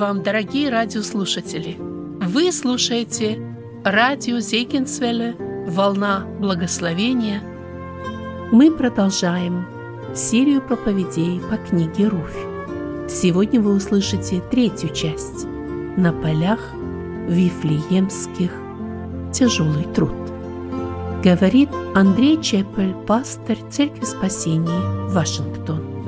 Вам, дорогие радиослушатели! Вы слушаете радио Зейкинсвелле «Волна благословения». Мы продолжаем серию проповедей по книге Руфь. Сегодня вы услышите третью часть «На полях Вифлеемских. Тяжелый труд». Говорит Андрей Чепель, пастор Церкви Спасения, Вашингтон.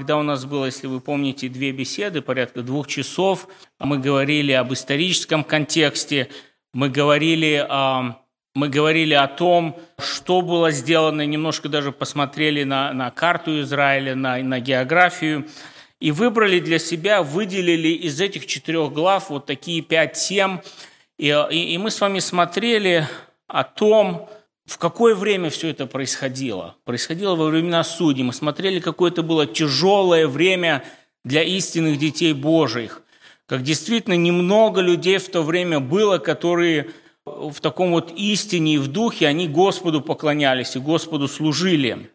Когда у нас было, если вы помните, две беседы, порядка двух часов, мы говорили об историческом контексте, мы говорили о, мы говорили о том, что было сделано, немножко даже посмотрели на, на карту Израиля, на, на географию, и выбрали для себя, выделили из этих четырех глав вот такие пять тем, и, и, и мы с вами смотрели о том, в какое время все это происходило? Происходило во времена судей. Мы смотрели, какое это было тяжелое время для истинных детей Божьих. Как действительно немного людей в то время было, которые в таком вот истине и в духе, они Господу поклонялись и Господу служили.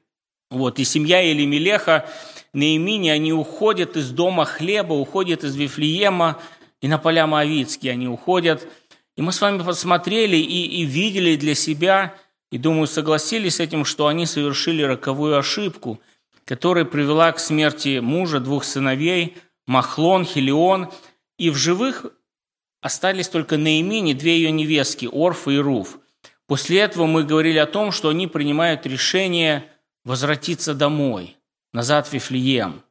Вот, и семья Елемелеха, Наимини, они уходят из дома хлеба, уходят из Вифлеема, и на поля Моавицкие они уходят. И мы с вами посмотрели и, и видели для себя – и, думаю, согласились с этим, что они совершили роковую ошибку, которая привела к смерти мужа, двух сыновей, Махлон, Хелион, и в живых остались только Наимини, две ее невестки, Орфа и Руф. После этого мы говорили о том, что они принимают решение возвратиться домой, назад в Вифлеем.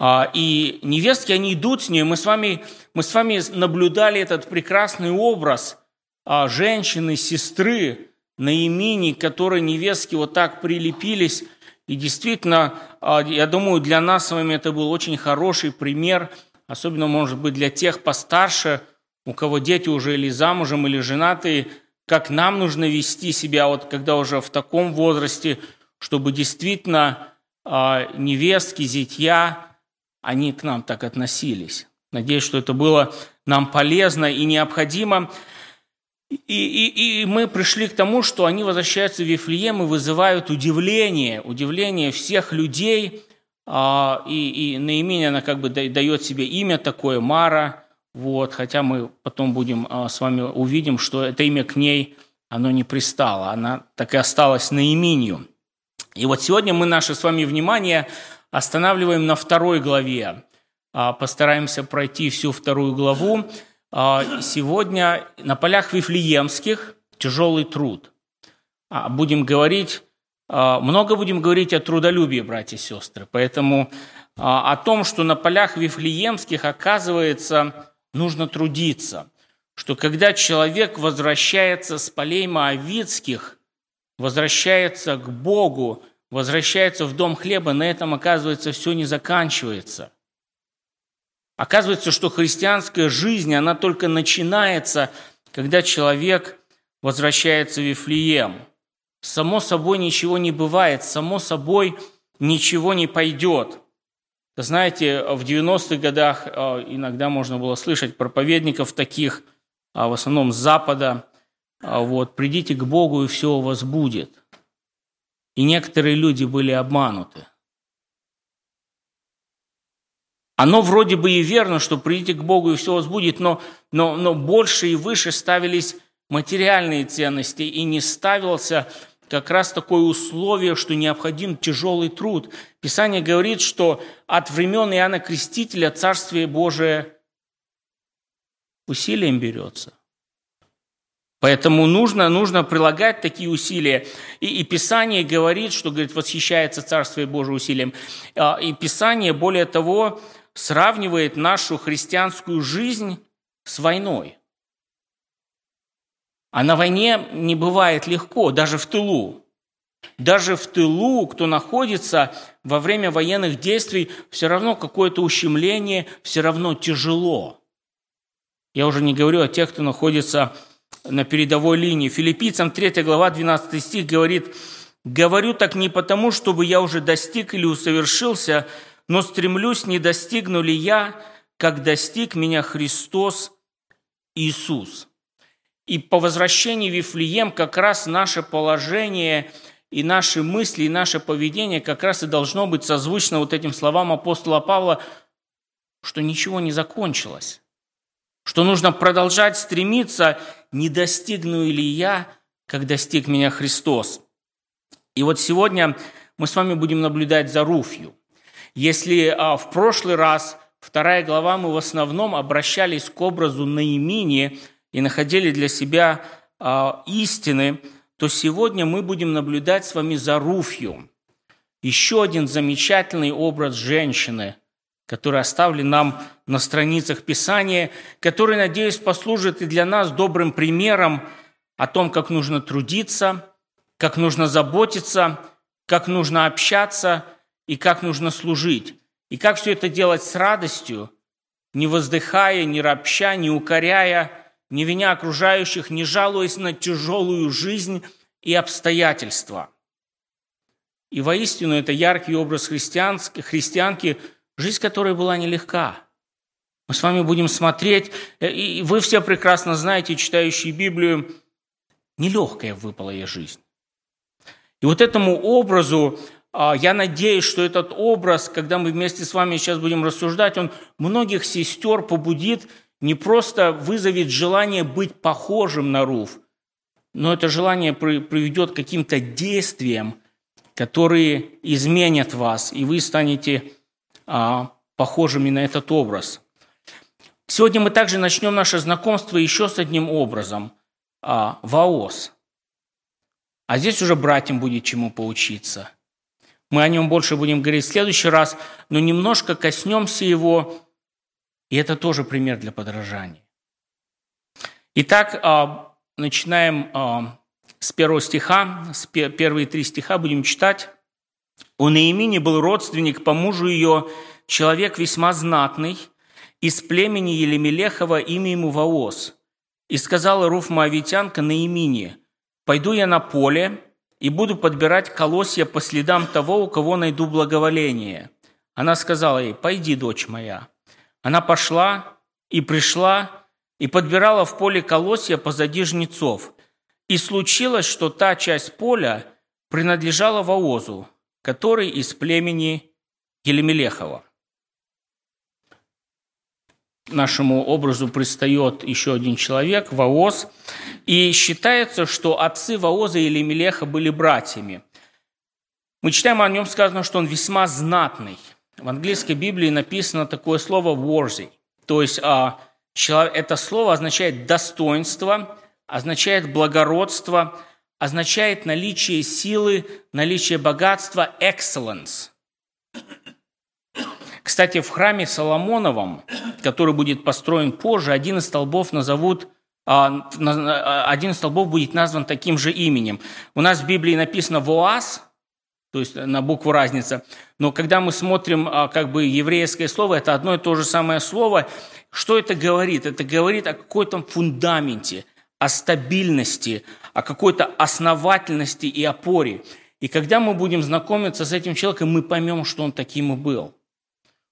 А, и невестки, они идут с ней. Мы с вами, мы с вами наблюдали этот прекрасный образ а, женщины, сестры, Наимини, которые невестки вот так прилепились. И действительно, а, я думаю, для нас с вами это был очень хороший пример, особенно, может быть, для тех постарше, у кого дети уже или замужем, или женатые, как нам нужно вести себя, вот когда уже в таком возрасте, чтобы действительно а, невестки, зятья, они к нам так относились. Надеюсь, что это было нам полезно и необходимо. И, и, и мы пришли к тому, что они возвращаются в Вифлеем и вызывают удивление, удивление всех людей. А, и, и наименее она как бы дает себе имя такое, Мара, вот, хотя мы потом будем а, с вами увидим, что это имя к ней, оно не пристало, она так и осталась наименью. И вот сегодня мы наше с вами внимание останавливаем на второй главе. А, постараемся пройти всю вторую главу. А, сегодня на полях Вифлеемских тяжелый труд. А, будем говорить, а, много будем говорить о трудолюбии, братья и сестры. Поэтому о том, что на полях Вифлеемских, оказывается, нужно трудиться. Что когда человек возвращается с полей Моавицких, возвращается к Богу, возвращается в дом хлеба, на этом, оказывается, все не заканчивается – Оказывается, что христианская жизнь, она только начинается, когда человек возвращается в Вифлеем. Само собой ничего не бывает, само собой ничего не пойдет. Знаете, в 90-х годах а, иногда можно было слышать проповедников таких, а, в основном с Запада, а, вот, «придите к Богу, и все у вас будет». И некоторые люди были обмануты. Оно вроде бы и верно, что придите к Богу и все будет, но, но, но больше и выше ставились материальные ценности, и не ставился как раз такое условие, что необходим тяжелый труд. Писание говорит, что от времен Иоанна Крестителя Царствие Божие усилием берется. Поэтому нужно, нужно прилагать такие усилия. И, и Писание говорит, что говорит, восхищается Царствие Божие усилием. А, и Писание, более того, сравнивает нашу христианскую жизнь с войной. А на войне не бывает легко, даже в тылу. Даже в тылу, кто находится во время военных действий, все равно какое-то ущемление, все равно тяжело. Я уже не говорю о тех, кто находится на передовой линии. Филиппийцам 3 глава 12 стих говорит, «Говорю так не потому, чтобы я уже достиг или усовершился, но стремлюсь, не достигну ли я, как достиг меня Христос Иисус. И по возвращении в Вифлеем как раз наше положение и наши мысли, и наше поведение как раз и должно быть созвучно вот этим словам апостола Павла, что ничего не закончилось, что нужно продолжать стремиться, не достигну ли я, как достиг меня Христос. И вот сегодня мы с вами будем наблюдать за Руфью. Если а, в прошлый раз, вторая глава, мы в основном обращались к образу наимени и находили для себя а, истины, то сегодня мы будем наблюдать с вами за Руфью. Еще один замечательный образ женщины, который оставлен нам на страницах Писания, который, надеюсь, послужит и для нас добрым примером о том, как нужно трудиться, как нужно заботиться – как нужно общаться и как нужно служить. И как все это делать с радостью, не воздыхая, не ропща, не укоряя, не виня окружающих, не жалуясь на тяжелую жизнь и обстоятельства. И воистину это яркий образ христианки, жизнь которой была нелегка. Мы с вами будем смотреть, э, и вы все прекрасно знаете, читающие Библию, нелегкая выпала ей жизнь. И вот этому образу, я надеюсь, что этот образ, когда мы вместе с вами сейчас будем рассуждать, он многих сестер побудит, не просто вызовет желание быть похожим на Руф, но это желание приведет к каким-то действиям, которые изменят вас, и вы станете а, похожими на этот образ. Сегодня мы также начнем наше знакомство еще с одним образом а, – Ваос – а здесь уже братьям будет чему поучиться. Мы о нем больше будем говорить в следующий раз, но немножко коснемся его, и это тоже пример для подражания. Итак, а, начинаем а, с первого стиха, с первые три стиха будем читать. У Наимини был родственник по мужу ее, человек весьма знатный, из племени Елемелехова имя ему Ваос. И сказала Руф Моавитянка Наимине, Пойду я на поле и буду подбирать колосья по следам того, у кого найду благоволение. Она сказала ей, пойди, дочь моя. Она пошла и пришла, и подбирала в поле колосья позади жнецов. И случилось, что та часть поля принадлежала Воозу, который из племени Елемелехова нашему образу предстает еще один человек, Ваоз. И считается, что отцы Ваоза и Лемелеха были братьями. Мы читаем о нем сказано, что он весьма знатный. В английской Библии написано такое слово worthy. То есть а, это слово означает достоинство, означает благородство, означает наличие силы, наличие богатства, excellence. Кстати, в храме Соломоновом, который будет построен позже, один из столбов назовут а, а, один из столбов будет назван таким же именем. У нас в Библии написано «воас», то есть на букву разница, но когда мы смотрим а, как бы еврейское слово, это одно и то же самое слово. Что это говорит? Это говорит о какой-то фундаменте, о стабильности, о какой-то основательности и опоре. И когда мы будем знакомиться с этим человеком, мы поймем, что он таким и был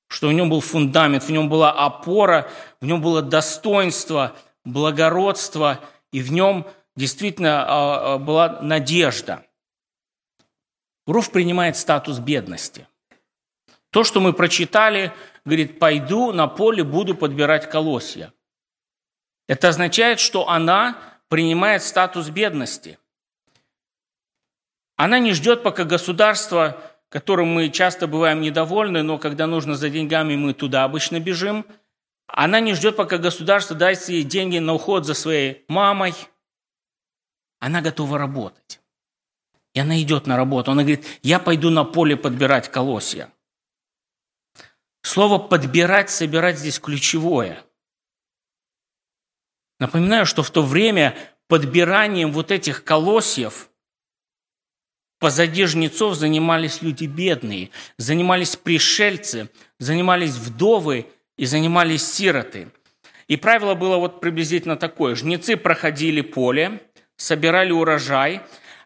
что в нем был фундамент, в нем была опора, в нем было достоинство, благородство, и в нем действительно а, а, была надежда. Руф принимает статус бедности. То, что мы прочитали, говорит, пойду на поле, буду подбирать колосья. Это означает, что она принимает статус бедности. Она не ждет, пока государство которым мы часто бываем недовольны, но когда нужно за деньгами, мы туда обычно бежим. Она не ждет, пока государство даст ей деньги на уход за своей мамой. Она готова работать. И она идет на работу. Она говорит, я пойду на поле подбирать колосья. Слово «подбирать», «собирать» здесь ключевое. Напоминаю, что в то время подбиранием вот этих колосьев Позади жнецов занимались люди бедные, занимались пришельцы, занимались вдовы и занимались сироты. И правило было вот приблизительно такое. Жнецы проходили поле, собирали урожай,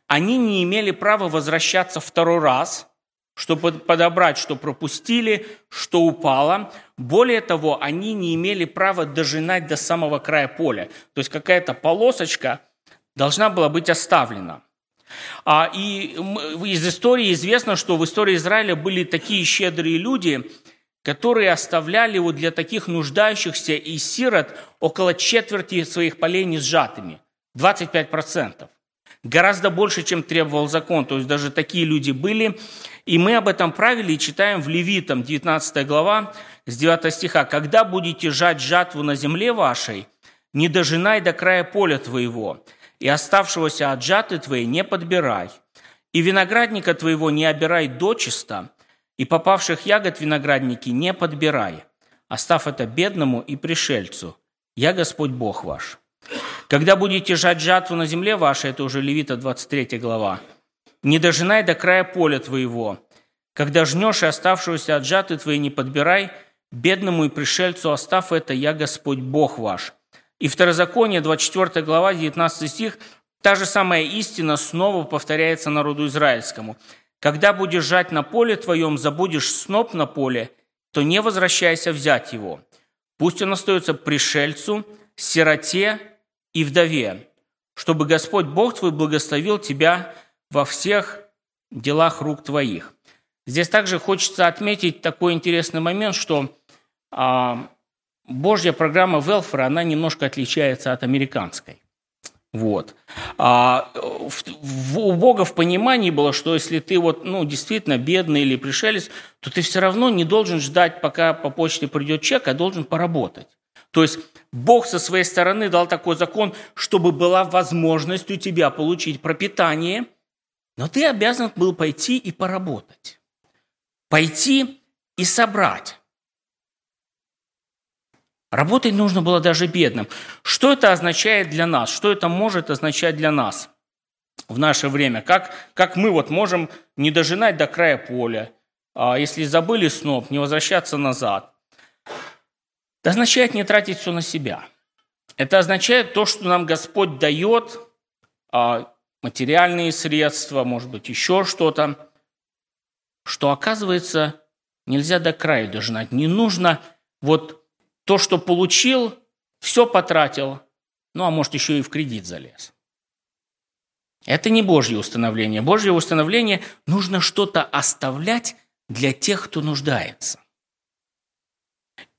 они не имели права возвращаться второй раз, чтобы подобрать, что пропустили, что упало. Более того, они не имели права дожинать до самого края поля. То есть какая-то полосочка должна была быть оставлена – и из истории известно, что в истории Израиля были такие щедрые люди, которые оставляли вот для таких нуждающихся и сирот около четверти своих полей не сжатыми. 25%. Гораздо больше, чем требовал закон. То есть даже такие люди были. И мы об этом правиле читаем в Левитам, 19 глава, с 9 стиха. «Когда будете жать жатву на земле вашей, не дожинай до края поля твоего, и оставшегося от жаты твоей не подбирай, и виноградника твоего не обирай дочисто, и попавших ягод виноградники не подбирай, оставь это бедному и пришельцу. Я Господь Бог ваш». Когда будете жать жатву на земле вашей, это уже Левита 23 глава, не дожинай до края поля твоего. Когда жнешь и оставшегося от жатвы твоей не подбирай, бедному и пришельцу оставь это, я Господь Бог ваш. И Второзаконие, 24 глава, 19 стих, та же самая истина снова повторяется народу израильскому. Когда будешь жать на поле твоем, забудешь сноп на поле, то не возвращайся взять его. Пусть он остается пришельцу, сироте и вдове, чтобы Господь Бог твой благословил тебя во всех делах рук твоих. Здесь также хочется отметить такой интересный момент, что а, Божья программа Велфера, она немножко отличается от американской. Вот. А, в, в, у Бога в понимании было, что если ты вот, ну, действительно бедный или пришелец, то ты все равно не должен ждать, пока по почте придет чек, а должен поработать. То есть Бог со своей стороны дал такой закон, чтобы была возможность у тебя получить пропитание, но ты обязан был пойти и поработать. Пойти и собрать. Работать нужно было даже бедным. Что это означает для нас? Что это может означать для нас в наше время? Как, как мы вот можем не дожинать до края поля, а если забыли сноп, не возвращаться назад? Это означает не тратить все на себя. Это означает то, что нам Господь дает, а, материальные средства, может быть, еще что-то, что, оказывается, нельзя до края дожинать. Не нужно вот то, что получил, все потратил, ну а может еще и в кредит залез. Это не Божье установление. Божье установление – нужно что-то оставлять для тех, кто нуждается.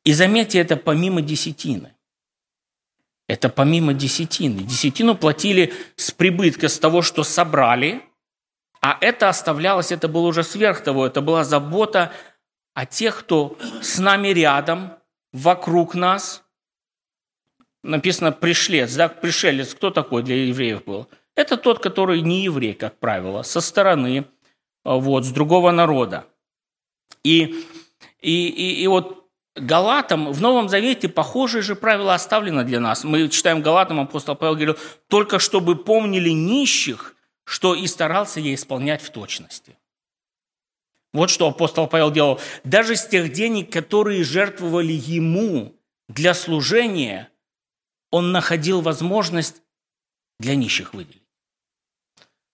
И заметьте, это помимо десятины. Это помимо десятины. Десятину платили с прибытка, с того, что собрали, а это оставлялось, это было уже сверх того, это была забота о тех, кто с нами рядом, вокруг нас. Написано «пришлец». Да? Пришелец кто такой для евреев был? Это тот, который не еврей, как правило, со стороны, вот, с другого народа. И, и, и, и вот Галатам в Новом Завете похожие же правила оставлены для нас. Мы читаем Галатам, апостол Павел говорил, только чтобы помнили нищих, что и старался я исполнять в точности. Вот что апостол Павел делал. Даже с тех денег, которые жертвовали ему для служения, он находил возможность для нищих выделить.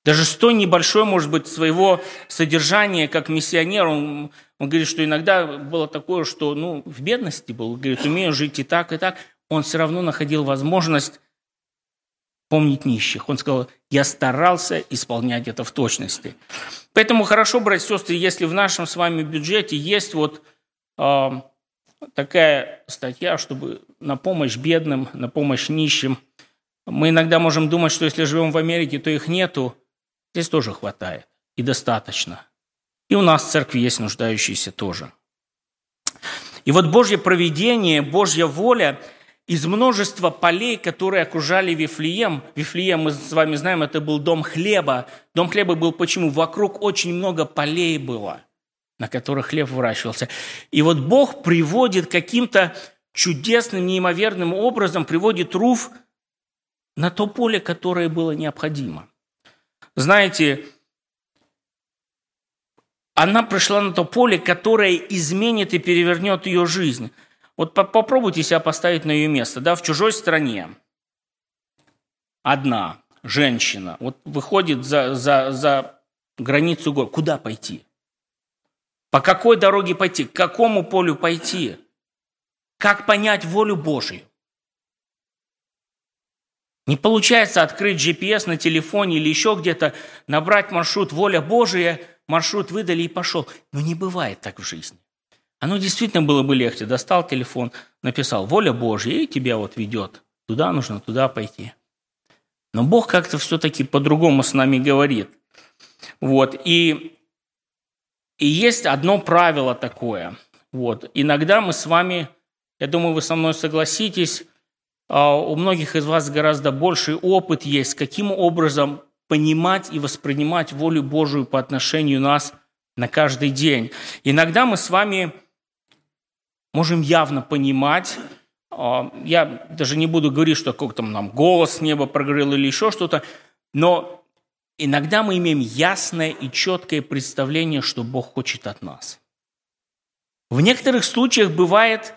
Даже с той небольшой, может быть, своего содержания, как миссионер, он, он говорит, что иногда было такое, что ну, в бедности был, говорит, умею жить и так, и так. Он все равно находил возможность помнить нищих. Он сказал, я старался исполнять это в точности. Поэтому хорошо, братья и сестры, если в нашем с вами бюджете есть вот э, такая статья, чтобы на помощь бедным, на помощь нищим. Мы иногда можем думать, что если живем в Америке, то их нету. Здесь тоже хватает и достаточно. И у нас в церкви есть нуждающиеся тоже. И вот Божье провидение, Божья воля – из множества полей, которые окружали Вифлеем. Вифлеем, мы с вами знаем, это был дом хлеба. Дом хлеба был почему? Вокруг очень много полей было, на которых хлеб выращивался. И вот Бог приводит каким-то чудесным, неимоверным образом, приводит Руф на то поле, которое было необходимо. Знаете, она пришла на то поле, которое изменит и перевернет ее жизнь – вот попробуйте себя поставить на ее место, да, в чужой стране. Одна женщина, вот выходит за, за, за границу города. Куда пойти? По какой дороге пойти? К какому полю пойти? Как понять волю Божию? Не получается открыть GPS на телефоне или еще где-то, набрать маршрут «Воля Божия», маршрут выдали и пошел. Но не бывает так в жизни. Оно действительно было бы легче. Достал телефон, написал «Воля Божья» и тебя вот ведет. Туда нужно, туда пойти. Но Бог как-то все-таки по-другому с нами говорит. Вот. И, и есть одно правило такое. Вот. Иногда мы с вами, я думаю, вы со мной согласитесь, а, у многих из вас гораздо больший опыт есть, каким образом понимать и воспринимать волю Божию по отношению нас на каждый день. Иногда мы с вами можем явно понимать, а, я даже не буду говорить, что какой-то нам голос неба проговорил или еще что-то, но иногда мы имеем ясное и четкое представление, что Бог хочет от нас. В некоторых случаях бывает,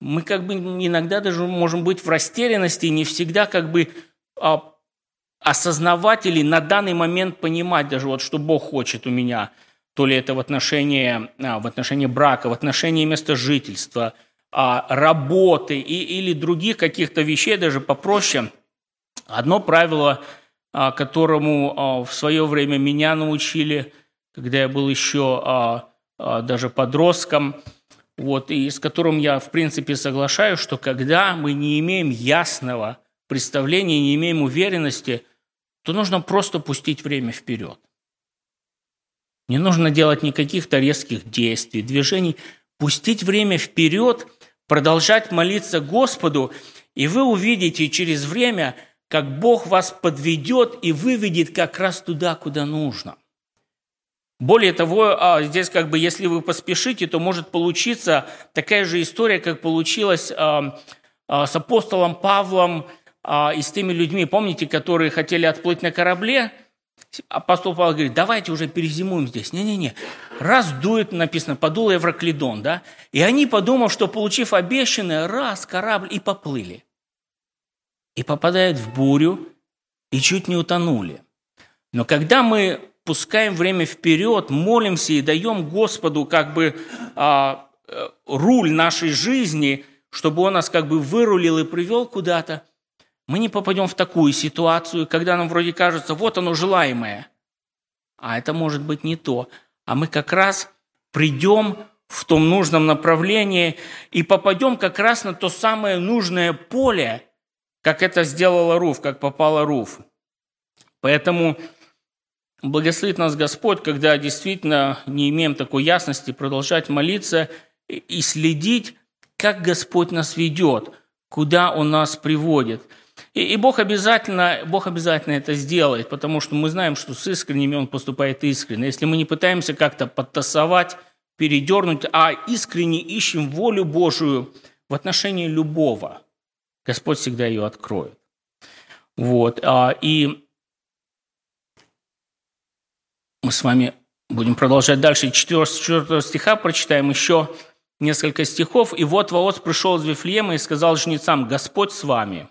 мы как бы иногда даже можем быть в растерянности не всегда как бы а, осознавать или на данный момент понимать даже вот, что Бог хочет у меня – то ли это в отношении, а, в отношении брака, в отношении места жительства, а, работы и, или других каких-то вещей, даже попроще. Одно правило, а, которому в свое время меня научили, когда я был еще даже подростком, вот, и с которым я, в принципе, соглашаюсь, что когда мы не имеем ясного представления, не имеем уверенности, то нужно просто пустить время вперед. Не нужно делать никаких-то резких действий, движений. Пустить время вперед, продолжать молиться Господу, и вы увидите через время, как Бог вас подведет и выведет как раз туда, куда нужно. Более того, а, здесь как бы, если вы поспешите, то может получиться такая же история, как получилась а, а, с апостолом Павлом и с теми людьми, помните, которые хотели отплыть на корабле – Апостол Павел говорит, давайте уже перезимуем здесь. Не-не-не. Раз дует, написано, подул Евроклидон, да? И они, подумав, что получив обещанное, раз, корабль, и поплыли. И попадают в бурю, и чуть не утонули. Но когда мы пускаем время вперед, молимся и даем Господу как бы а, э, руль нашей жизни, чтобы Он нас как бы вырулил и привел куда-то, мы не попадем в такую ситуацию, когда нам вроде кажется, вот оно желаемое, а это может быть не то. А мы как раз придем в том нужном направлении и попадем как раз на то самое нужное поле, как это сделала Руф, как попала Руф. Поэтому благословит нас Господь, когда действительно не имеем такой ясности, продолжать молиться и следить, как Господь нас ведет, куда Он нас приводит – и, и Бог, обязательно, Бог обязательно это сделает, потому что мы знаем, что с искренними Он поступает искренне. Если мы не пытаемся как-то подтасовать, передернуть, а искренне ищем волю Божию в отношении любого, Господь всегда ее откроет. Вот. А, и мы с вами будем продолжать дальше. 4, 4 стиха прочитаем еще несколько стихов. «И вот Воос пришел из Вифлеема и сказал жнецам, Господь с вами».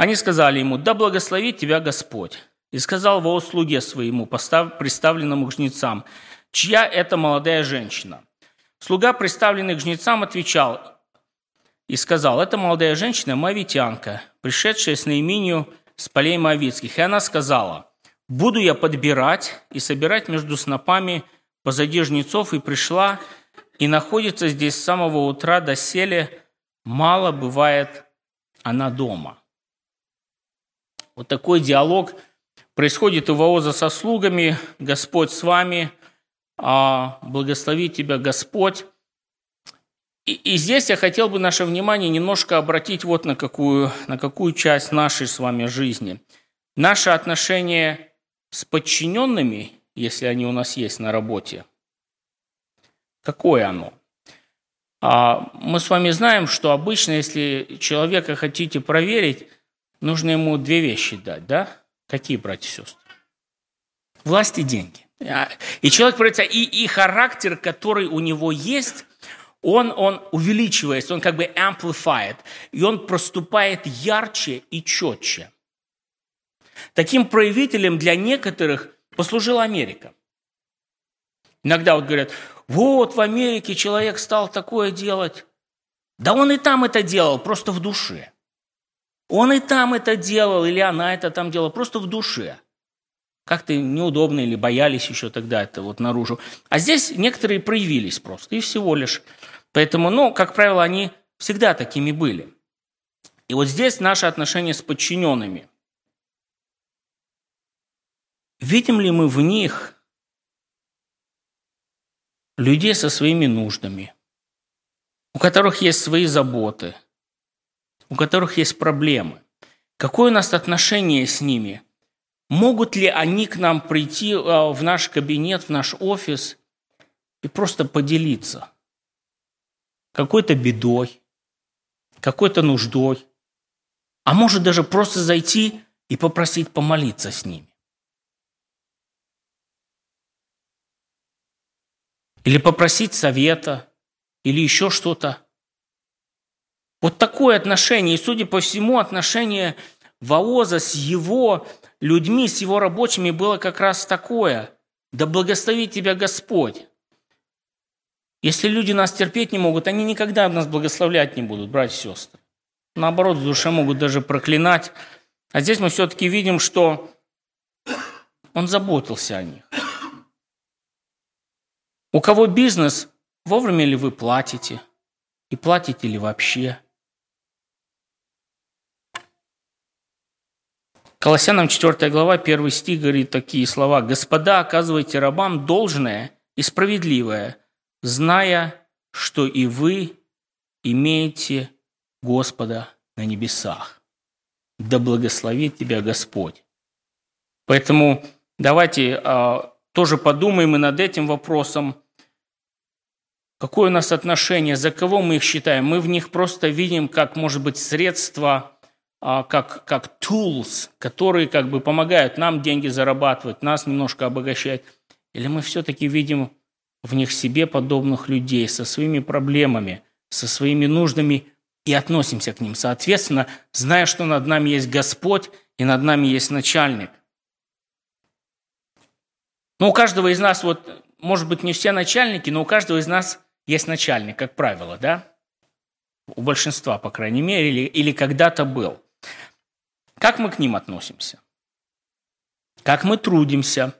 Они сказали ему, да благословит тебя Господь. И сказал во слуге своему, представленному к жнецам, чья это молодая женщина. Слуга, представленный к жнецам, отвечал и сказал, это молодая женщина, моавитянка, пришедшая с наименью с полей моавитских. И она сказала, буду я подбирать и собирать между снопами позади жнецов, и пришла, и находится здесь с самого утра до селе, мало бывает она дома. Вот такой диалог происходит у Вооза со слугами. Господь с вами, а благослови тебя Господь. И, и здесь я хотел бы наше внимание немножко обратить вот на какую, на какую часть нашей с вами жизни. Наше отношение с подчиненными, если они у нас есть на работе, какое оно? А мы с вами знаем, что обычно, если человека хотите проверить, нужно ему две вещи дать, да? Какие, братья и сестры? Власть и деньги. А, и человек, проявляется, и, и характер, который у него есть, он, он увеличивается, он как бы amplified, и он проступает ярче и четче. Таким проявителем для некоторых послужила Америка. Иногда вот говорят, вот в Америке человек стал такое делать. Да он и там это делал, просто в душе. Он и там это делал, или она это там делала, просто в душе. Как-то неудобно или боялись еще тогда это вот наружу. А здесь некоторые проявились просто, и всего лишь. Поэтому, ну, как правило, они всегда такими были. И вот здесь наши отношения с подчиненными. Видим ли мы в них людей со своими нуждами, у которых есть свои заботы, у которых есть проблемы? Какое у нас отношение с ними? Могут ли они к нам прийти а, в наш кабинет, в наш офис и просто поделиться какой-то бедой, какой-то нуждой, а может даже просто зайти и попросить помолиться с ними? Или попросить совета, или еще что-то. Вот такое отношение, и судя по всему, отношение Ваоза с его людьми, с его рабочими было как раз такое. Да благословит тебя Господь. Если люди нас терпеть не могут, они никогда нас благословлять не будут, братья и сестры. Наоборот, в душе могут даже проклинать. А здесь мы все-таки видим, что он заботился о них. У кого бизнес, вовремя ли вы платите? И платите ли вообще? Колоссянам 4 глава, 1 стих говорит такие слова. «Господа, оказывайте рабам должное и справедливое, зная, что и вы имеете Господа на небесах. Да благословит тебя Господь». Поэтому давайте а, тоже подумаем и над этим вопросом. Какое у нас отношение, за кого мы их считаем? Мы в них просто видим, как, может быть, средства, а, как, как tools, которые как бы помогают нам деньги зарабатывать, нас немножко обогащать. Или мы все-таки видим в них себе подобных людей со своими проблемами, со своими нуждами и относимся к ним соответственно, зная, что над нами есть Господь и над нами есть начальник. Но у каждого из нас, вот, может быть, не все начальники, но у каждого из нас есть начальник, как правило, да? У большинства, по крайней мере, или, или когда-то был. Как мы к ним относимся? Как мы трудимся?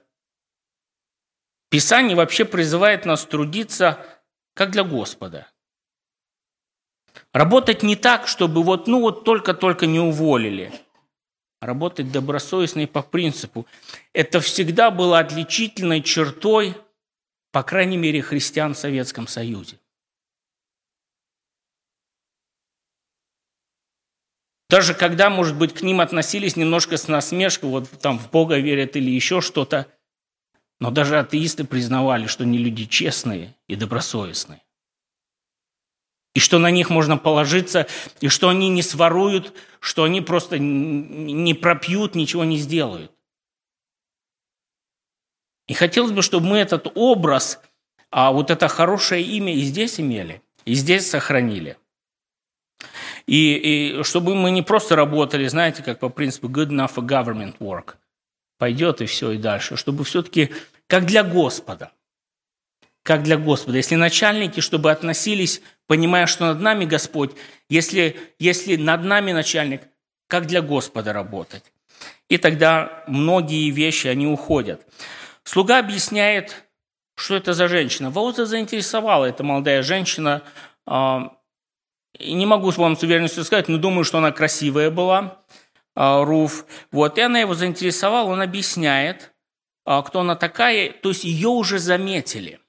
Писание вообще призывает нас трудиться как для Господа. Работать не так, чтобы вот, ну вот только-только не уволили – работать добросовестно и по принципу. Это всегда было отличительной чертой, по крайней мере, христиан в Советском Союзе. Даже когда, может быть, к ним относились немножко с насмешкой, вот там в Бога верят или еще что-то, но даже атеисты признавали, что они люди честные и добросовестные и что на них можно положиться, и что они не своруют, что они просто не пропьют, ничего не сделают. И хотелось бы, чтобы мы этот образ, а вот это хорошее имя и здесь имели, и здесь сохранили. И, и чтобы мы не просто работали, знаете, как по принципу good enough for government work, пойдет и все, и дальше, чтобы все-таки как для Господа – как для Господа. Если начальники, чтобы относились, понимая, что над нами Господь, если, если над нами начальник, как для Господа работать. И тогда многие вещи, они уходят. Слуга объясняет, что это за женщина. Вауза заинтересовала эта молодая женщина. И не могу вам с уверенностью сказать, но думаю, что она красивая была, а, Руф. Вот, и она его заинтересовала, он объясняет, а, кто она такая, то есть ее уже заметили.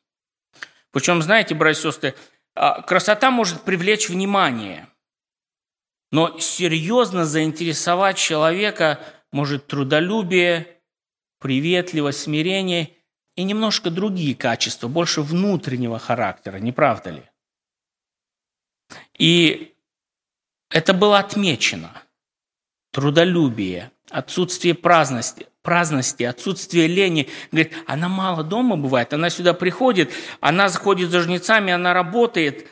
Причем, знаете, братья и сестры, а, красота может привлечь внимание, но серьезно заинтересовать человека может трудолюбие, приветливость, смирение и немножко другие качества, больше внутреннего характера, не правда ли? И это было отмечено. Трудолюбие, отсутствие праздности, праздности, отсутствие лени. Говорит, она мало дома бывает, она сюда приходит, она заходит за жнецами, она работает.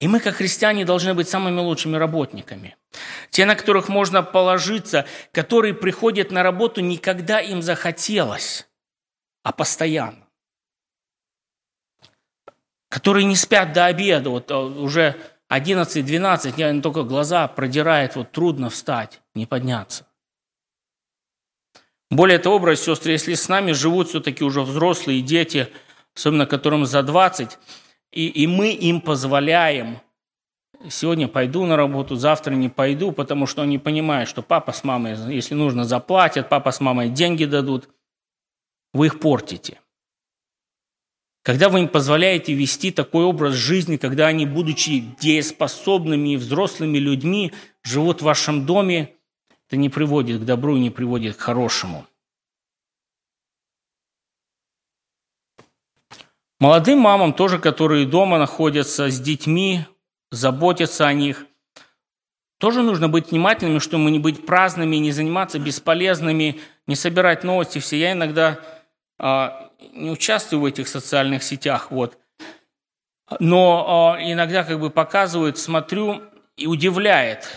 И мы, как христиане, должны быть самыми лучшими работниками. Те, на которых можно положиться, которые приходят на работу не когда им захотелось, а постоянно. Которые не спят до обеда, вот а, уже 11-12, я только глаза продирает, вот трудно встать, не подняться. Более того, братья сестры, если с нами живут все-таки уже взрослые дети, особенно которым за 20, и, и мы им позволяем, сегодня пойду на работу, завтра не пойду, потому что они понимают, что папа с мамой, если нужно, заплатят, папа с мамой деньги дадут, вы их портите. Когда вы им позволяете вести такой образ жизни, когда они, будучи дееспособными и взрослыми людьми, живут в вашем доме, это не приводит к добру и не приводит к хорошему. Молодым мамам тоже, которые дома находятся с детьми, заботятся о них, тоже нужно быть внимательными, чтобы не быть праздными, не заниматься бесполезными, не собирать новости все. Я иногда а, не участвую в этих социальных сетях, вот. Но а, иногда как бы показывают, смотрю и удивляет,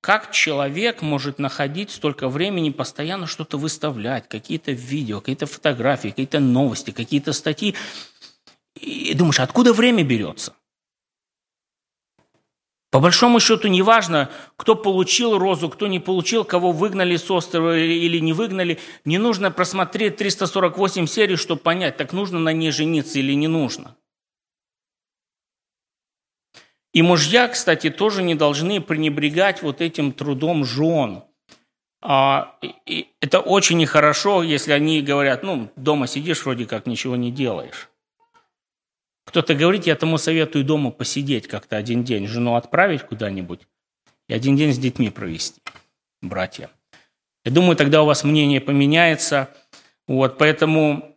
как человек может находить столько времени, постоянно что-то выставлять, какие-то видео, какие-то фотографии, какие-то новости, какие-то статьи. И думаешь, откуда время берется? По большому счету не важно, кто получил розу, кто не получил, кого выгнали с острова или не выгнали. Не нужно просмотреть 348 серий, чтобы понять, так нужно на ней жениться или не нужно. И мужья, кстати, тоже не должны пренебрегать вот этим трудом жен. А, это очень нехорошо, если они говорят, ну, дома сидишь, вроде как ничего не делаешь. Кто-то говорит, я тому советую дома посидеть как-то один день, жену отправить куда-нибудь и один день с детьми провести, братья. Я думаю, тогда у вас мнение поменяется. Вот, поэтому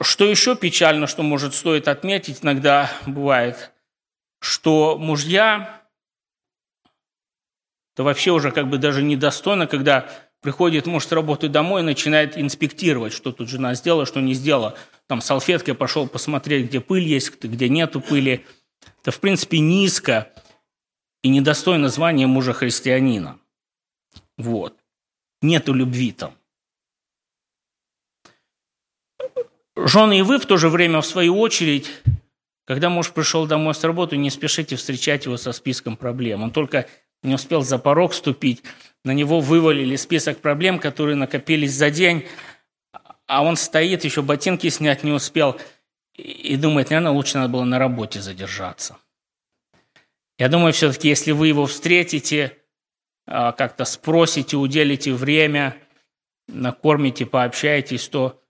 что еще печально, что может стоит отметить, иногда бывает, что мужья, это вообще уже как бы даже недостойно, когда приходит муж с работы домой и начинает инспектировать, что тут жена сделала, что не сделала там салфеткой пошел посмотреть, где пыль есть, где нету пыли. Это, в принципе, низко и недостойно звания мужа христианина. Вот. Нету любви там. Жены и вы в то же время, в свою очередь, когда муж пришел домой с работы, не спешите встречать его со списком проблем. Он только не успел за порог ступить, на него вывалили список проблем, которые накопились за день, а он стоит, еще ботинки снять не успел, и думает, наверное, лучше надо было на работе задержаться. Я думаю, все-таки, если вы его встретите, а, как-то спросите, уделите время, накормите, пообщаетесь, то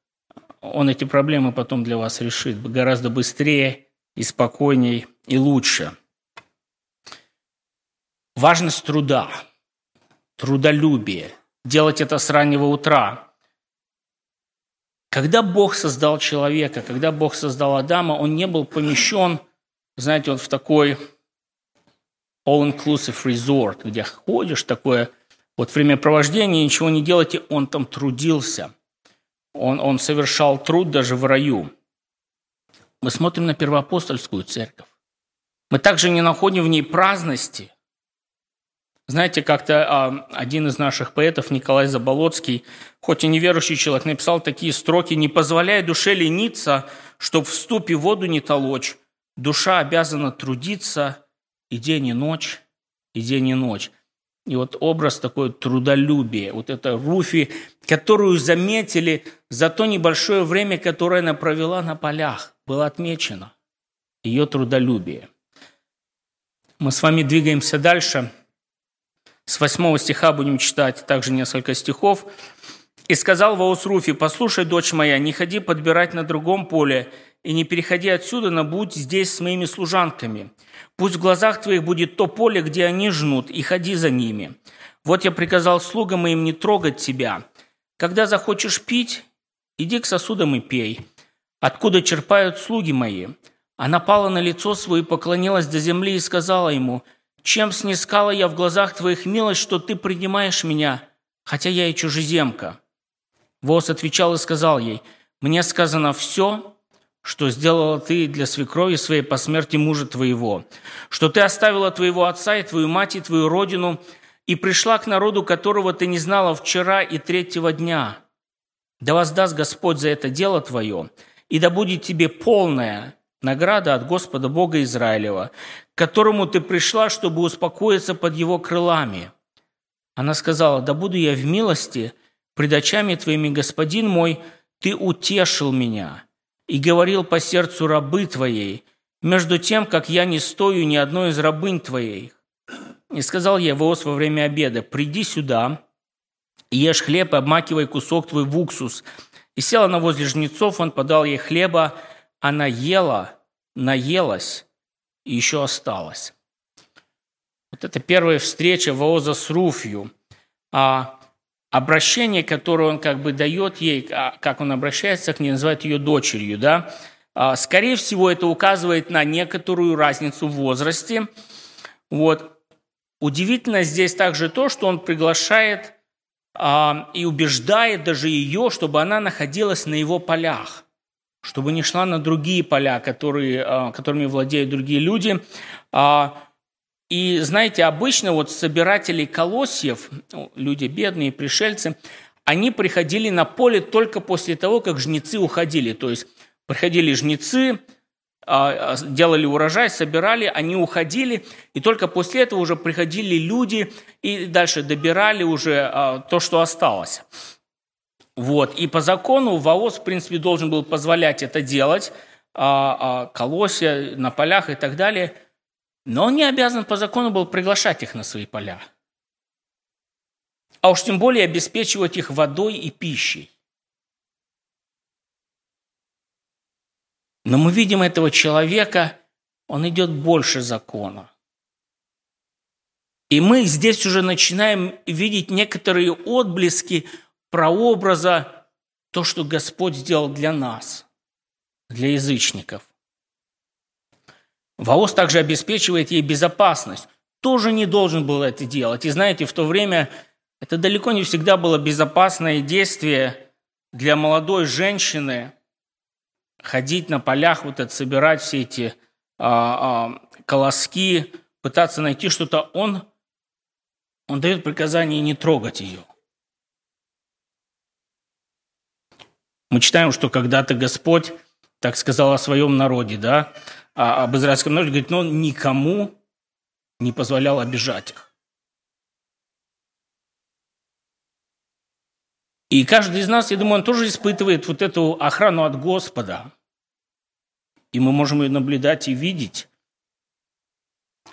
он эти проблемы потом для вас решит гораздо быстрее и спокойней и лучше. Важность труда, трудолюбие. Делать это с раннего утра – когда Бог создал человека, когда Бог создал Адама, он не был помещен, знаете, вот в такой all-inclusive resort, где ходишь, такое вот времяпровождение, ничего не делайте, он там трудился. Он, он совершал труд даже в раю. Мы смотрим на первоапостольскую церковь. Мы также не находим в ней праздности – знаете, как-то а, один из наших поэтов, Николай Заболоцкий, хоть и неверующий человек, написал такие строки «Не позволяй душе лениться, чтоб в ступе воду не толочь. Душа обязана трудиться и день, и ночь, и день, и ночь». И вот образ такой трудолюбия, вот это Руфи, которую заметили за то небольшое время, которое она провела на полях, было отмечено ее трудолюбие. Мы с вами двигаемся дальше – с 8 стиха будем читать также несколько стихов. «И сказал Ваус Руфи, послушай, дочь моя, не ходи подбирать на другом поле, и не переходи отсюда, но будь здесь с моими служанками. Пусть в глазах твоих будет то поле, где они жнут, и ходи за ними. Вот я приказал слугам моим не трогать тебя. Когда захочешь пить, иди к сосудам и пей. Откуда черпают слуги мои?» Она пала на лицо свое и поклонилась до земли и сказала ему – чем снискала я в глазах твоих милость, что ты принимаешь меня, хотя я и чужеземка?» Воз отвечал и сказал ей, «Мне сказано все, что сделала ты для свекрови своей по смерти мужа твоего, что ты оставила твоего отца и твою мать и твою родину и пришла к народу, которого ты не знала вчера и третьего дня. Да воздаст Господь за это дело твое, и да будет тебе полное награда от Господа Бога Израилева, к которому ты пришла, чтобы успокоиться под его крылами». Она сказала, «Да буду я в милости пред очами твоими, господин мой, ты утешил меня и говорил по сердцу рабы твоей, между тем, как я не стою ни одной из рабынь твоей. И сказал я Воос во время обеда, приди сюда, ешь хлеб и обмакивай кусок твой в уксус. И села она возле жнецов, он подал ей хлеба, она ела, наелась и еще осталась. Вот это первая встреча Вооза с Руфью. А обращение, которое он как бы дает ей, а как он обращается к ней, называет ее дочерью, да, а, Скорее всего, это указывает на некоторую разницу в возрасте. Вот. Удивительно здесь также то, что он приглашает а, и убеждает даже ее, чтобы она находилась на его полях, чтобы не шла на другие поля, которые, а, которыми владеют другие люди. А, и знаете, обычно вот собиратели колосьев, ну, люди бедные, пришельцы, они приходили на поле только после того, как жнецы уходили. То есть приходили жнецы, а, делали урожай, собирали, они уходили, и только после этого уже приходили люди и дальше добирали уже то, что осталось. Вот. И по закону ВАОС, в принципе, должен был позволять это делать, колосья на полях и так далее, но он не обязан по закону был приглашать их на свои поля. А уж тем более обеспечивать их водой и пищей. Но мы видим этого человека, он идет больше закона. И мы здесь уже начинаем видеть некоторые отблески прообраза то, что Господь сделал для нас, для язычников. Ваос также обеспечивает ей безопасность. Тоже не должен был это делать. И знаете, в то время это далеко не всегда было безопасное действие для молодой женщины – ходить на полях, вот это, собирать все эти а, а, колоски, пытаться найти что-то, он, он дает приказание не трогать ее. Мы читаем, что когда-то Господь так сказал о своем народе, да, а об израильском народе, говорит, но никому не позволял обижать их. И каждый из нас, я думаю, он тоже испытывает вот эту охрану от Господа. И мы можем ее наблюдать и видеть.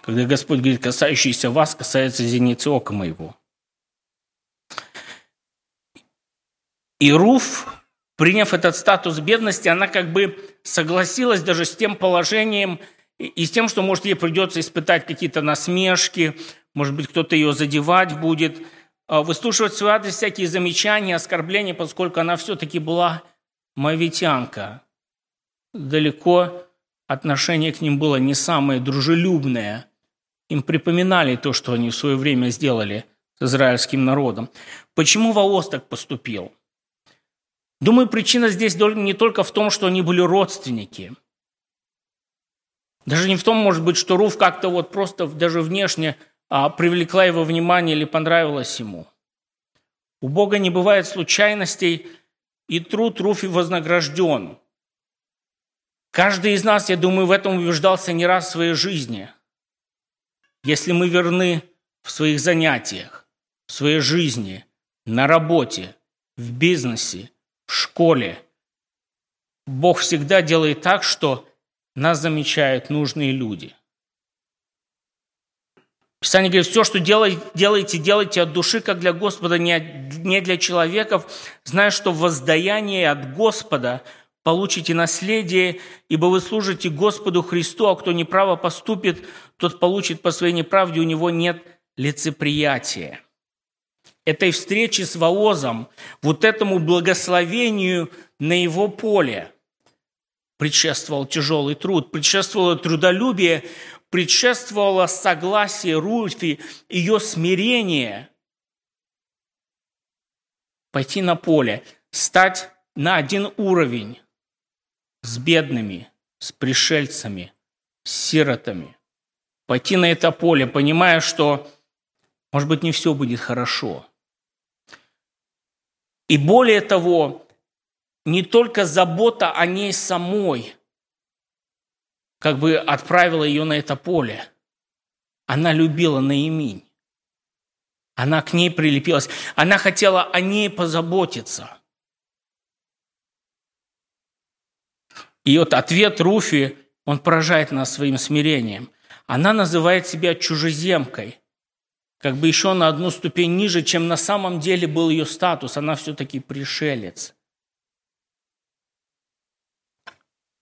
Когда Господь говорит, касающийся вас, касается зеницы ока моего. И Руф, приняв этот статус бедности, она как бы согласилась даже с тем положением и с тем, что, может, ей придется испытать какие-то насмешки, может быть, кто-то ее задевать будет – а, выслушивать в свой адрес всякие замечания, оскорбления, поскольку она все-таки была мавитянка. Далеко отношение к ним было не самое дружелюбное. Им припоминали то, что они в свое время сделали с израильским народом. Почему Ваос так поступил? Думаю, причина здесь не только в том, что они были родственники. Даже не в том, может быть, что Руф как-то вот просто даже внешне а, привлекла его внимание или понравилась ему. У Бога не бывает случайностей, и труд Руфи вознагражден. Каждый из нас, я думаю, в этом убеждался не раз в своей жизни. Если мы верны в своих занятиях, в своей жизни, на работе, в бизнесе, в школе, Бог всегда делает так, что нас замечают нужные люди. Писание говорит, все, что делаете, делайте от души, как для Господа, не для человеков, зная, что воздаяние от Господа получите наследие, ибо вы служите Господу Христу, а кто неправо поступит, тот получит по своей неправде, у него нет лицеприятия. Этой встречи с Воозом, вот этому благословению на его поле предшествовал тяжелый труд, предшествовало трудолюбие, предшествовало согласие Руфи, ее смирение пойти на поле, стать на один уровень с бедными, с пришельцами, с сиротами. Пойти на это поле, понимая, что, может быть, не все будет хорошо. И более того, не только забота о ней самой, как бы отправила ее на это поле. Она любила Наиминь. Она к ней прилепилась. Она хотела о ней позаботиться. И вот ответ Руфи, он поражает нас своим смирением. Она называет себя чужеземкой, как бы еще на одну ступень ниже, чем на самом деле был ее статус. Она все-таки пришелец.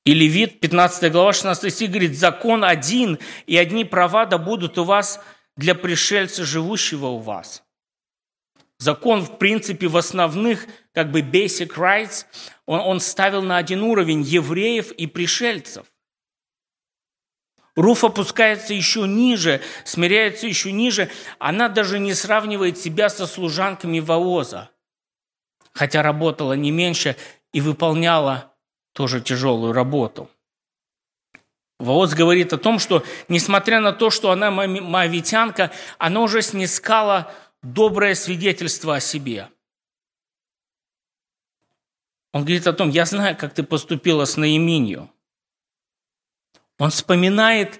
И Левит, 15 глава, 16 стих говорит, «Закон один, и одни права да будут у вас для пришельца, живущего у вас». Закон, в принципе, в основных, как бы basic rights, он, он ставил на один уровень евреев и пришельцев. Руф опускается еще ниже, смиряется еще ниже. Она даже не сравнивает себя со служанками Вооза, хотя работала не меньше и выполняла тоже тяжелую работу. Вооз говорит о том, что несмотря на то, что она моавитянка, она уже снискала доброе свидетельство о себе. Он говорит о том, я знаю, как ты поступила с Наиминью. Он вспоминает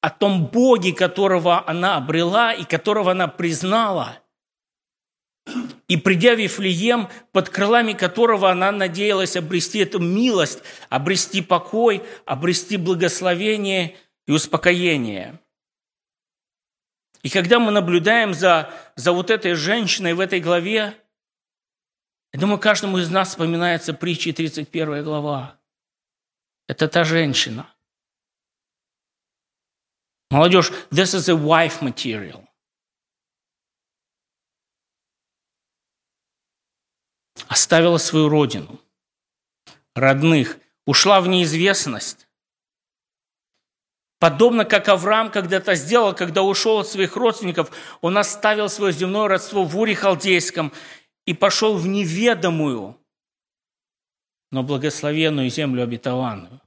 о том Боге, которого она обрела и которого она признала – и придя в Вифлеем, под крылами которого она надеялась обрести эту милость, обрести покой, обрести благословение и успокоение. И когда мы наблюдаем за, за вот этой женщиной в этой главе, я думаю, каждому из нас вспоминается притча 31 глава. Это та женщина. Молодежь, this is a wife material. оставила свою родину, родных, ушла в неизвестность. Подобно как Авраам когда-то сделал, когда ушел от своих родственников, он оставил свое земное родство в Уре Халдейском и пошел в неведомую, но благословенную землю обетованную.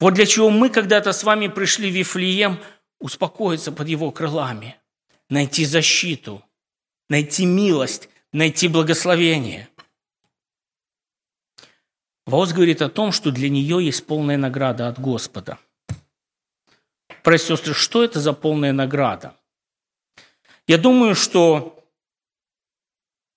Вот для чего мы когда-то с вами пришли в Вифлеем успокоиться под его крылами, найти защиту, найти милость, найти благословение. Воз говорит о том, что для нее есть полная награда от Господа. Братья сестры, что это за полная награда? Я думаю, что,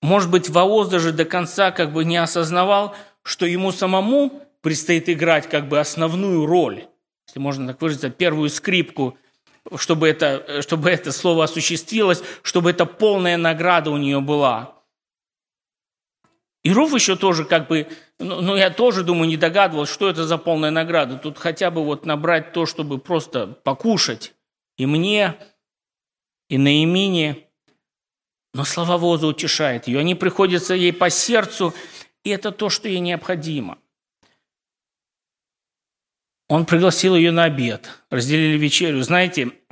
может быть, Вооз даже до конца как бы не осознавал, что ему самому предстоит играть как бы основную роль, если можно так выразиться, первую скрипку, чтобы это, чтобы это слово осуществилось, чтобы эта полная награда у нее была – и Руф еще тоже как бы, ну, ну я тоже думаю, не догадывался, что это за полная награда. Тут хотя бы вот набрать то, чтобы просто покушать. И мне, и Наимине. Но слова Воза утешают ее. Они приходятся ей по сердцу, и это то, что ей необходимо. Он пригласил ее на обед, разделили вечерю. Знаете,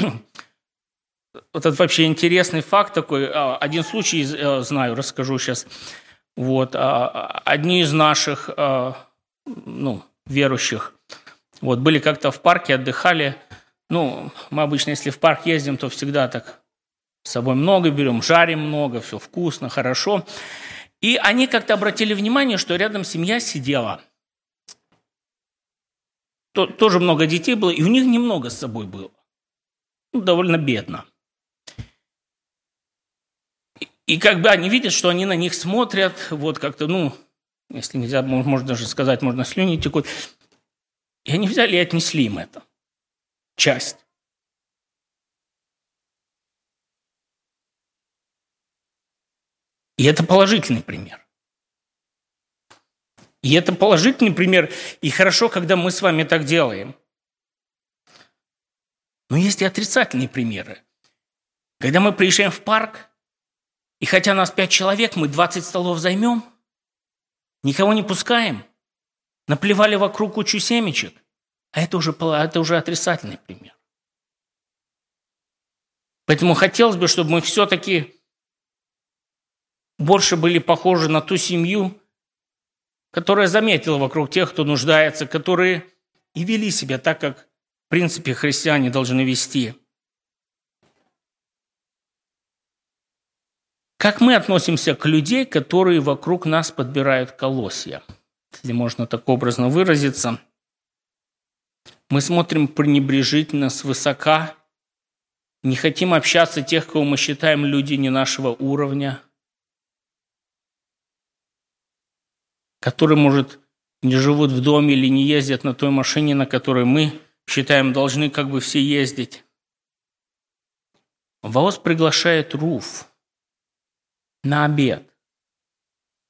вот это вообще интересный факт такой. А, один случай э, знаю, расскажу сейчас. Вот, а, а, одни из наших ну, верующих вот, были как-то в парке, отдыхали. Ну, мы обычно, если в парк ездим, то всегда так с собой много берем, жарим много, все вкусно, хорошо. И они как-то обратили внимание, что рядом семья сидела. Тоже много детей было, и у них немного с собой было. Ну, довольно бедно. И как бы они видят, что они на них смотрят, вот как-то, ну, если нельзя, можно даже сказать, можно слюни текут. И они взяли и отнесли им это. Часть. И это положительный пример. И это положительный пример, и хорошо, когда мы с вами так делаем. Но есть и отрицательные примеры. Когда мы приезжаем в парк, и хотя нас пять человек, мы 20 столов займем, никого не пускаем, наплевали вокруг кучу семечек, а это уже, это уже отрицательный пример. Поэтому хотелось бы, чтобы мы все-таки больше были похожи на ту семью, которая заметила вокруг тех, кто нуждается, которые и вели себя так, как, в принципе, христиане должны вести – Как мы относимся к людей, которые вокруг нас подбирают колосья? Если можно так образно выразиться. Мы смотрим пренебрежительно, свысока, не хотим общаться тех, кого мы считаем люди не нашего уровня, которые, может, не живут в доме или не ездят на той машине, на которой мы считаем должны как бы все ездить. Ваос приглашает Руф на обед.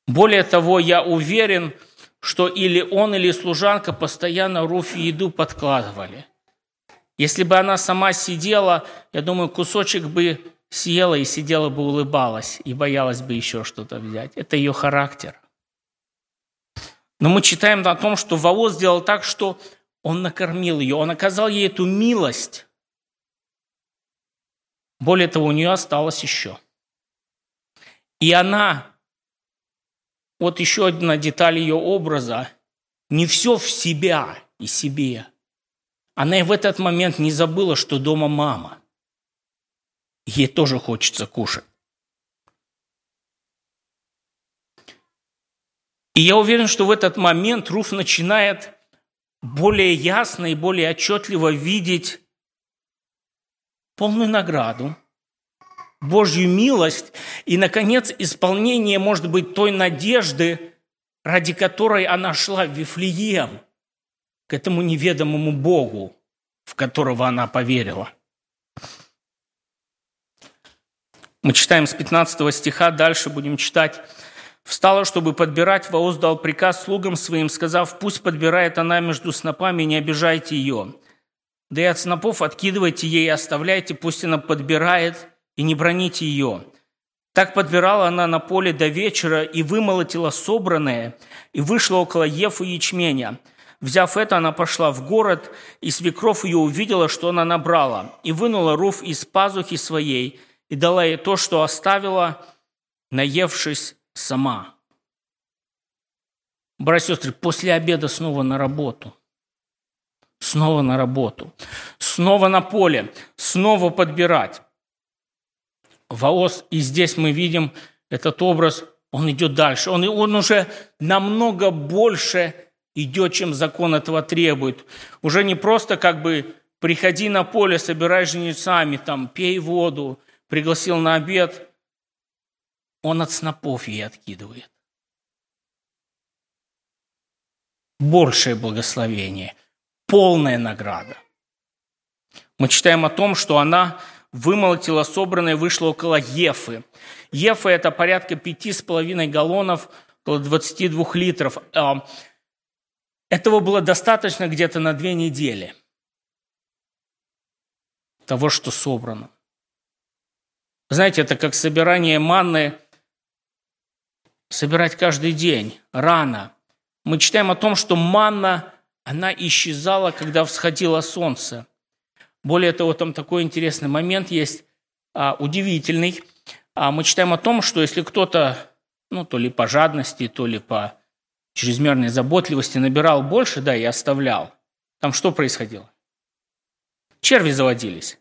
Более того, я уверен, что или он, или служанка постоянно Руфи еду подкладывали. Если бы она сама сидела, я думаю, кусочек бы съела и сидела бы улыбалась и боялась бы еще что-то взять. Это ее характер. Но мы читаем о том, что Ваос сделал так, что он накормил ее, он оказал ей эту милость. Более того, у нее осталось еще. И она вот еще одна деталь ее образа. Не все в себя и себе. Она и в этот момент не забыла, что дома мама. Ей тоже хочется кушать. И я уверен, что в этот момент Руф начинает более ясно и более отчетливо видеть полную награду, Божью милость и, наконец, исполнение, может быть, той надежды, ради которой она шла в Вифлеем, к этому неведомому Богу, в которого она поверила. Мы читаем с 15 стиха, дальше будем читать. «Встала, чтобы подбирать, Ваоз дал приказ слугам своим, сказав, пусть подбирает она между снопами, не обижайте ее. Да и от снопов откидывайте ей и оставляйте, пусть она подбирает, и не броните ее. Так подбирала она на поле до вечера и вымолотила собранное, и вышла около Ефа ячменя. Взяв это, она пошла в город, и свекров ее увидела, что она набрала, и вынула руф из пазухи своей, и дала ей то, что оставила, наевшись сама. Братья и сестры, после обеда снова на работу. Снова на работу. Снова на поле. Снова подбирать. Ваос, и здесь мы видим этот образ, он идет дальше. Он, он уже намного больше идет, чем закон этого требует. Уже не просто как бы приходи на поле, собирай жнецами, там, пей воду, пригласил на обед. Он от снопов ей откидывает. Большее благословение, полная награда. Мы читаем о том, что она вымолотила собранное, вышло около Ефы. Ефа – это порядка пяти с половиной галлонов, около 22 литров. А, этого было достаточно где-то на две недели того, что собрано. Знаете, это как собирание манны, собирать каждый день, рано. Мы читаем о том, что манна, она исчезала, когда всходило солнце – более того, там такой интересный момент есть, а, удивительный. А, мы читаем о том, что если кто-то, ну, то ли по жадности, то ли по чрезмерной заботливости набирал больше, да, и оставлял, там что происходило? Черви заводились.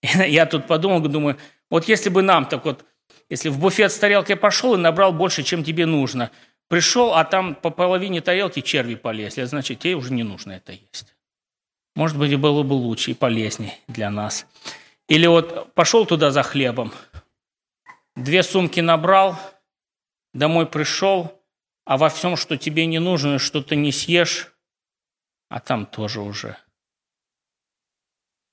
Я тут подумал, думаю, вот если бы нам так вот, если в буфет с тарелкой пошел и набрал больше, чем тебе нужно, пришел, а там по половине тарелки черви полезли, значит, тебе уже не нужно это есть. Может быть, было бы лучше и полезнее для нас. Или вот пошел туда за хлебом, две сумки набрал, домой пришел, а во всем, что тебе не нужно, что ты не съешь, а там тоже уже.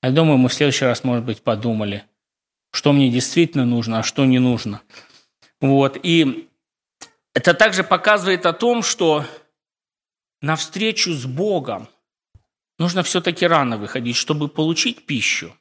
Я думаю, мы в следующий раз, может быть, подумали, что мне действительно нужно, а что не нужно. Вот. И это также показывает о том, что на встречу с Богом – нужно все-таки рано выходить, чтобы получить пищу.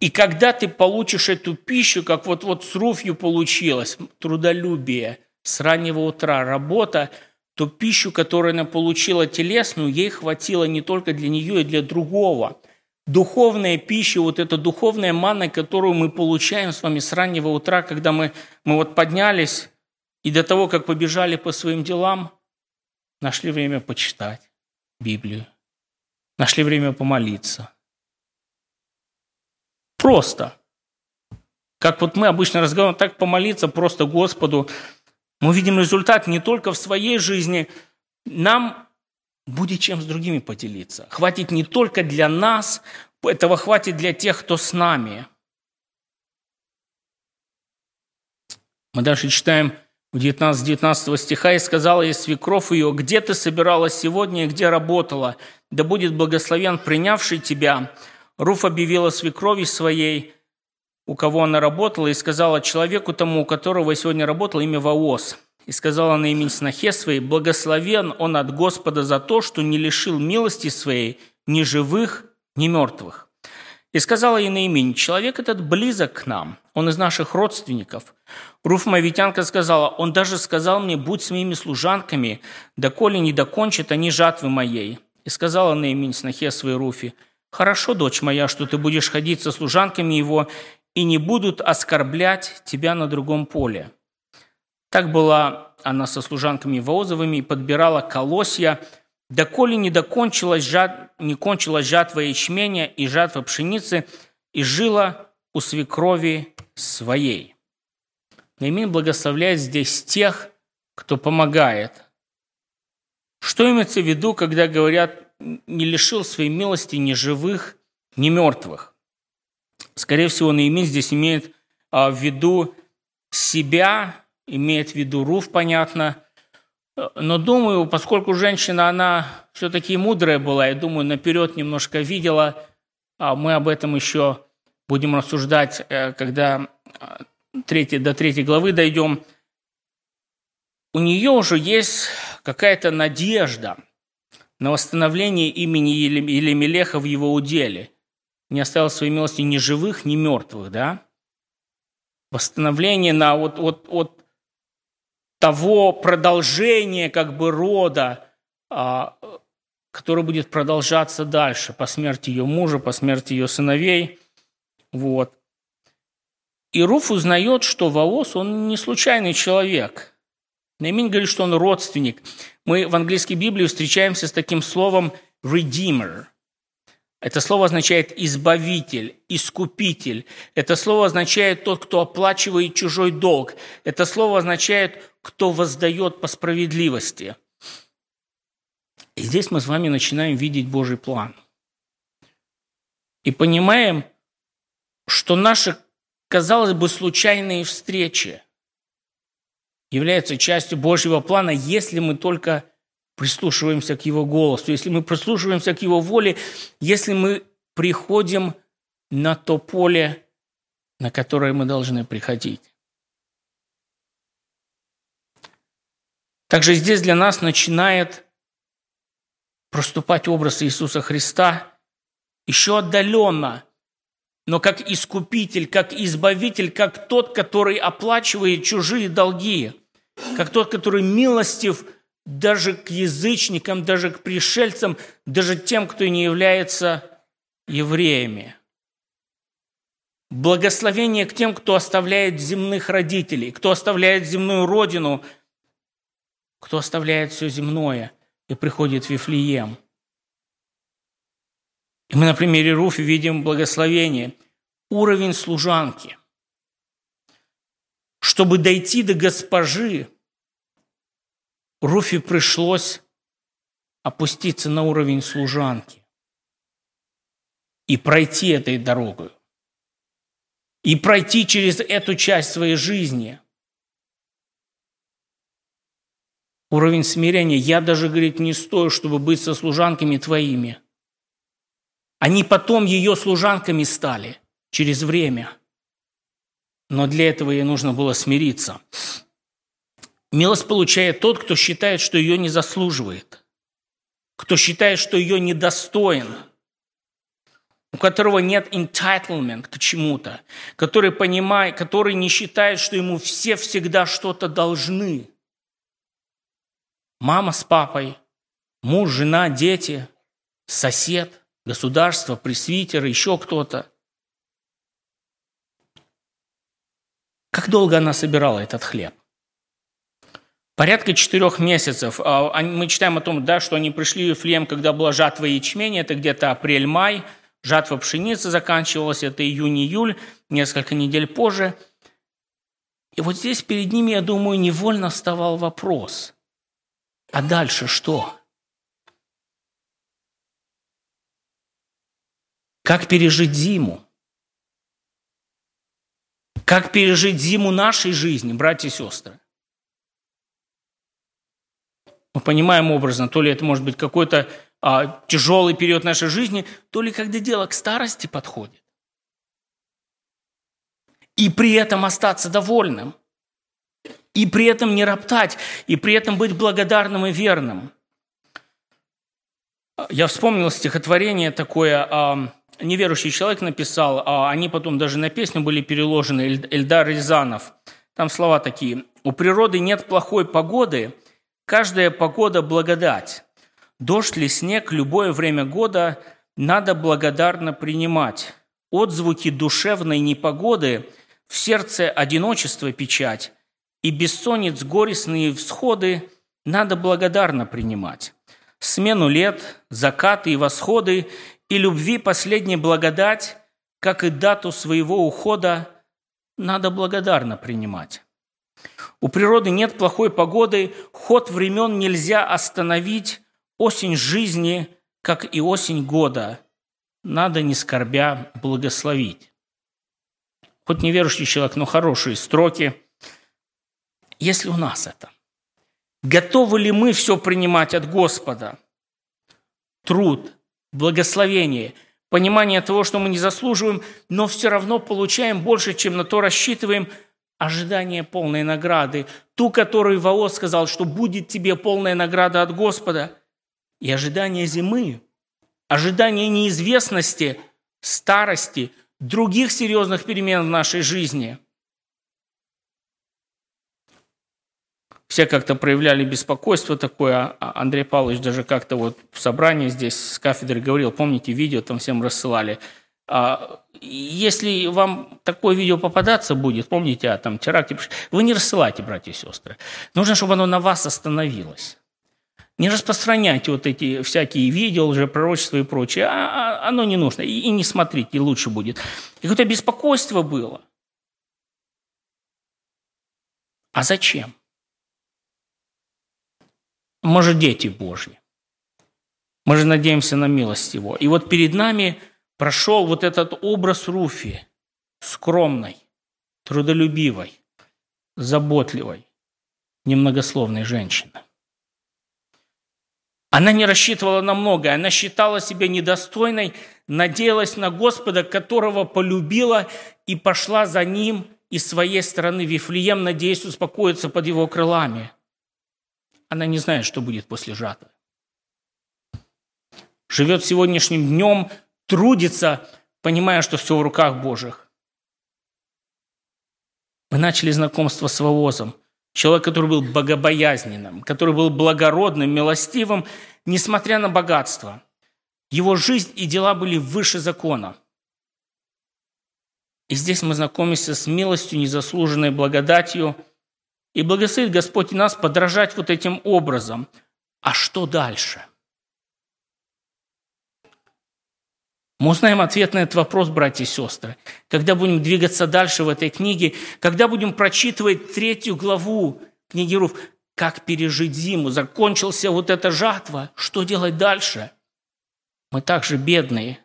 И когда ты получишь эту пищу, как вот, вот с Руфью получилось, трудолюбие, с раннего утра работа, то пищу, которую она получила телесную, ей хватило не только для нее и для другого. Духовная пища, вот эта духовная манна, которую мы получаем с вами с раннего утра, когда мы, мы вот поднялись и до того, как побежали по своим делам, нашли время почитать Библию. Нашли время помолиться. Просто. Как вот мы обычно разговариваем, так помолиться просто Господу. Мы видим результат не только в своей жизни. Нам будет чем с другими поделиться. Хватит не только для нас, этого хватит для тех, кто с нами. Мы дальше читаем в 19, 19 стиха, «И сказала ей свекров ее, где ты собиралась сегодня и где работала? Да будет благословен принявший тебя». Руф объявила свекрови своей, у кого она работала, и сказала человеку тому, у которого сегодня работала, имя Ваос. И сказала на имя снохе своей, «Благословен он от Господа за то, что не лишил милости своей ни живых, ни мертвых». И сказала ей Наимень, человек этот близок к нам, он из наших родственников. Руф Мавитянка сказала, он даже сказал мне, будь с моими служанками, доколе не докончат они жатвы моей. И сказала Наимень снохе своей Руфи, хорошо, дочь моя, что ты будешь ходить со служанками его, и не будут оскорблять тебя на другом поле. Так была она со служанками Воозовыми и подбирала колосья, доколе не докончилась, жат, не кончилась жатва ячменя и жатва пшеницы, и жила у свекрови своей. Наимин благословляет здесь тех, кто помогает. Что имеется в виду, когда говорят «не лишил своей милости ни живых, ни мертвых»? Скорее всего, Наимин здесь имеет а, в виду себя, имеет в виду Руф, понятно, но думаю, поскольку женщина, она все-таки мудрая была, я думаю, наперед немножко видела, а мы об этом еще будем рассуждать, э, когда э, третий, до третьей главы дойдем. У нее уже есть какая-то надежда на восстановление имени Елемелеха в его уделе. Не оставил своей милости ни живых, ни мертвых, да? Восстановление на вот, вот, вот того продолжения как бы рода, а, который будет продолжаться дальше по смерти ее мужа, по смерти ее сыновей. Вот. И Руф узнает, что Ваос, он не случайный человек. Наимин говорит, что он родственник. Мы в английской Библии встречаемся с таким словом «redeemer». Это слово означает «избавитель», «искупитель». Это слово означает «тот, кто оплачивает чужой долг». Это слово означает «кто воздает по справедливости». И здесь мы с вами начинаем видеть Божий план. И понимаем, что наши, казалось бы, случайные встречи являются частью Божьего плана, если мы только прислушиваемся к Его голосу, если мы прислушиваемся к Его воле, если мы приходим на то поле, на которое мы должны приходить. Также здесь для нас начинает проступать образ Иисуса Христа еще отдаленно, но как искупитель, как избавитель, как тот, который оплачивает чужие долги, как тот, который милостив – даже к язычникам, даже к пришельцам, даже тем, кто не является евреями. Благословение к тем, кто оставляет земных родителей, кто оставляет земную родину, кто оставляет все земное и приходит в Вифлеем. И мы на примере Руфи видим благословение, уровень служанки. Чтобы дойти до госпожи, Руфи пришлось опуститься на уровень служанки и пройти этой дорогой. И пройти через эту часть своей жизни. Уровень смирения. Я даже, говорит, не стою, чтобы быть со служанками твоими. Они потом ее служанками стали через время. Но для этого ей нужно было смириться. Милость получает тот, кто считает, что ее не заслуживает, кто считает, что ее недостоин, у которого нет entitlement к чему-то, который понимает, который не считает, что ему все всегда что-то должны. Мама с папой, муж, жена, дети, сосед, государство, пресвитер, еще кто-то. Как долго она собирала этот хлеб? Порядка четырех месяцев. А, а, мы читаем о том, да, что они пришли в Ефлеем, когда была жатва ячменя, это где-то апрель-май, жатва пшеницы заканчивалась, это июнь-июль, несколько недель позже. И вот здесь перед ними, я думаю, невольно вставал вопрос, а дальше что? Как пережить зиму? Как пережить зиму нашей жизни, братья и сестры? Мы понимаем образно, то ли это может быть какой-то а, тяжелый период нашей жизни, то ли когда дело к старости подходит. И при этом остаться довольным. И при этом не роптать, и при этом быть благодарным и верным. Я вспомнил стихотворение такое, а, неверующий человек написал, а они потом даже на песню были переложены, Эльдар Рязанов. Там слова такие. «У природы нет плохой погоды, каждая погода – благодать. Дождь ли снег, любое время года надо благодарно принимать. Отзвуки душевной непогоды – в сердце одиночество печать, и бессонниц горестные всходы надо благодарно принимать. Смену лет, закаты и восходы, и любви последней благодать, как и дату своего ухода, надо благодарно принимать. У природы нет плохой погоды, ход времен нельзя остановить, осень жизни, как и осень года, надо, не скорбя, благословить. Хоть неверующий человек, но хорошие строки. Если у нас это, готовы ли мы все принимать от Господа? Труд, благословение, понимание того, что мы не заслуживаем, но все равно получаем больше, чем на то рассчитываем, ожидание полной награды, ту, которую Ваос сказал, что будет тебе полная награда от Господа, и ожидание зимы, ожидание неизвестности, старости, других серьезных перемен в нашей жизни – все как-то проявляли беспокойство такое. А Андрей Павлович даже как-то вот в собрании здесь с кафедры говорил, помните, видео там всем рассылали. А, если вам такое видео попадаться будет, помните о там теракте, вы не рассылайте, братья и сестры. Нужно, чтобы оно на вас остановилось. Не распространяйте вот эти всякие видео, лжепророчества и прочее. А, а, оно не нужно. И, и не смотрите, лучше будет. И какое-то беспокойство было. А зачем? Мы же дети Божьи. Мы же надеемся на милость Его. И вот перед нами прошел вот этот образ Руфи, скромной, трудолюбивой, заботливой, немногословной женщины. Она не рассчитывала на многое, она считала себя недостойной, надеялась на Господа, которого полюбила и пошла за Ним из своей стороны Вифлеем, надеясь успокоиться под Его крылами – она не знает, что будет после жатвы. Живет сегодняшним днем, трудится, понимая, что все в руках Божьих. Мы начали знакомство с Воозом. Человек, который был богобоязненным, который был благородным, милостивым, несмотря на богатство. Его жизнь и дела были выше закона. И здесь мы знакомимся с милостью, незаслуженной благодатью – и благословит Господь нас подражать вот этим образом. А что дальше? Мы узнаем ответ на этот вопрос, братья и сестры, когда будем двигаться дальше в этой книге, когда будем прочитывать третью главу книги Руф, как пережить зиму, закончился вот эта жатва, что делать дальше? Мы также бедные,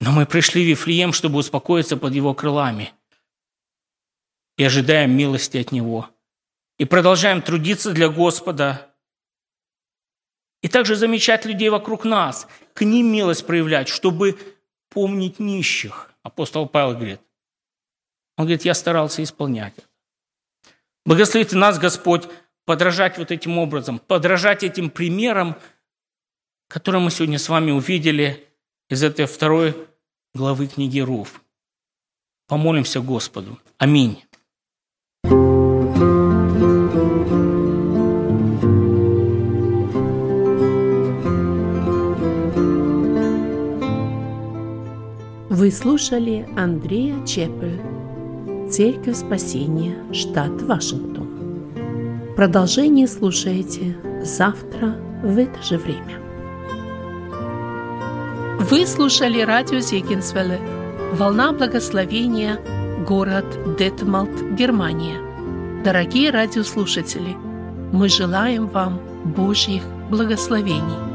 но мы пришли в Вифлеем, чтобы успокоиться под его крылами – и ожидаем милости от Него. И продолжаем трудиться для Господа. И также замечать людей вокруг нас, к ним милость проявлять, чтобы помнить нищих. Апостол Павел говорит. Он говорит, я старался исполнять это. Благословит нас Господь подражать вот этим образом, подражать этим примерам, которые мы сегодня с вами увидели из этой второй главы книги Руф. Помолимся Господу. Аминь. Вы слушали Андрея Чепель, Церковь Спасения, штат Вашингтон. Продолжение слушайте завтра в это же время. Вы слушали радио Зегенсвелле «Волна благословения», город Детмалт, Германия. Дорогие радиослушатели, мы желаем вам Божьих благословений.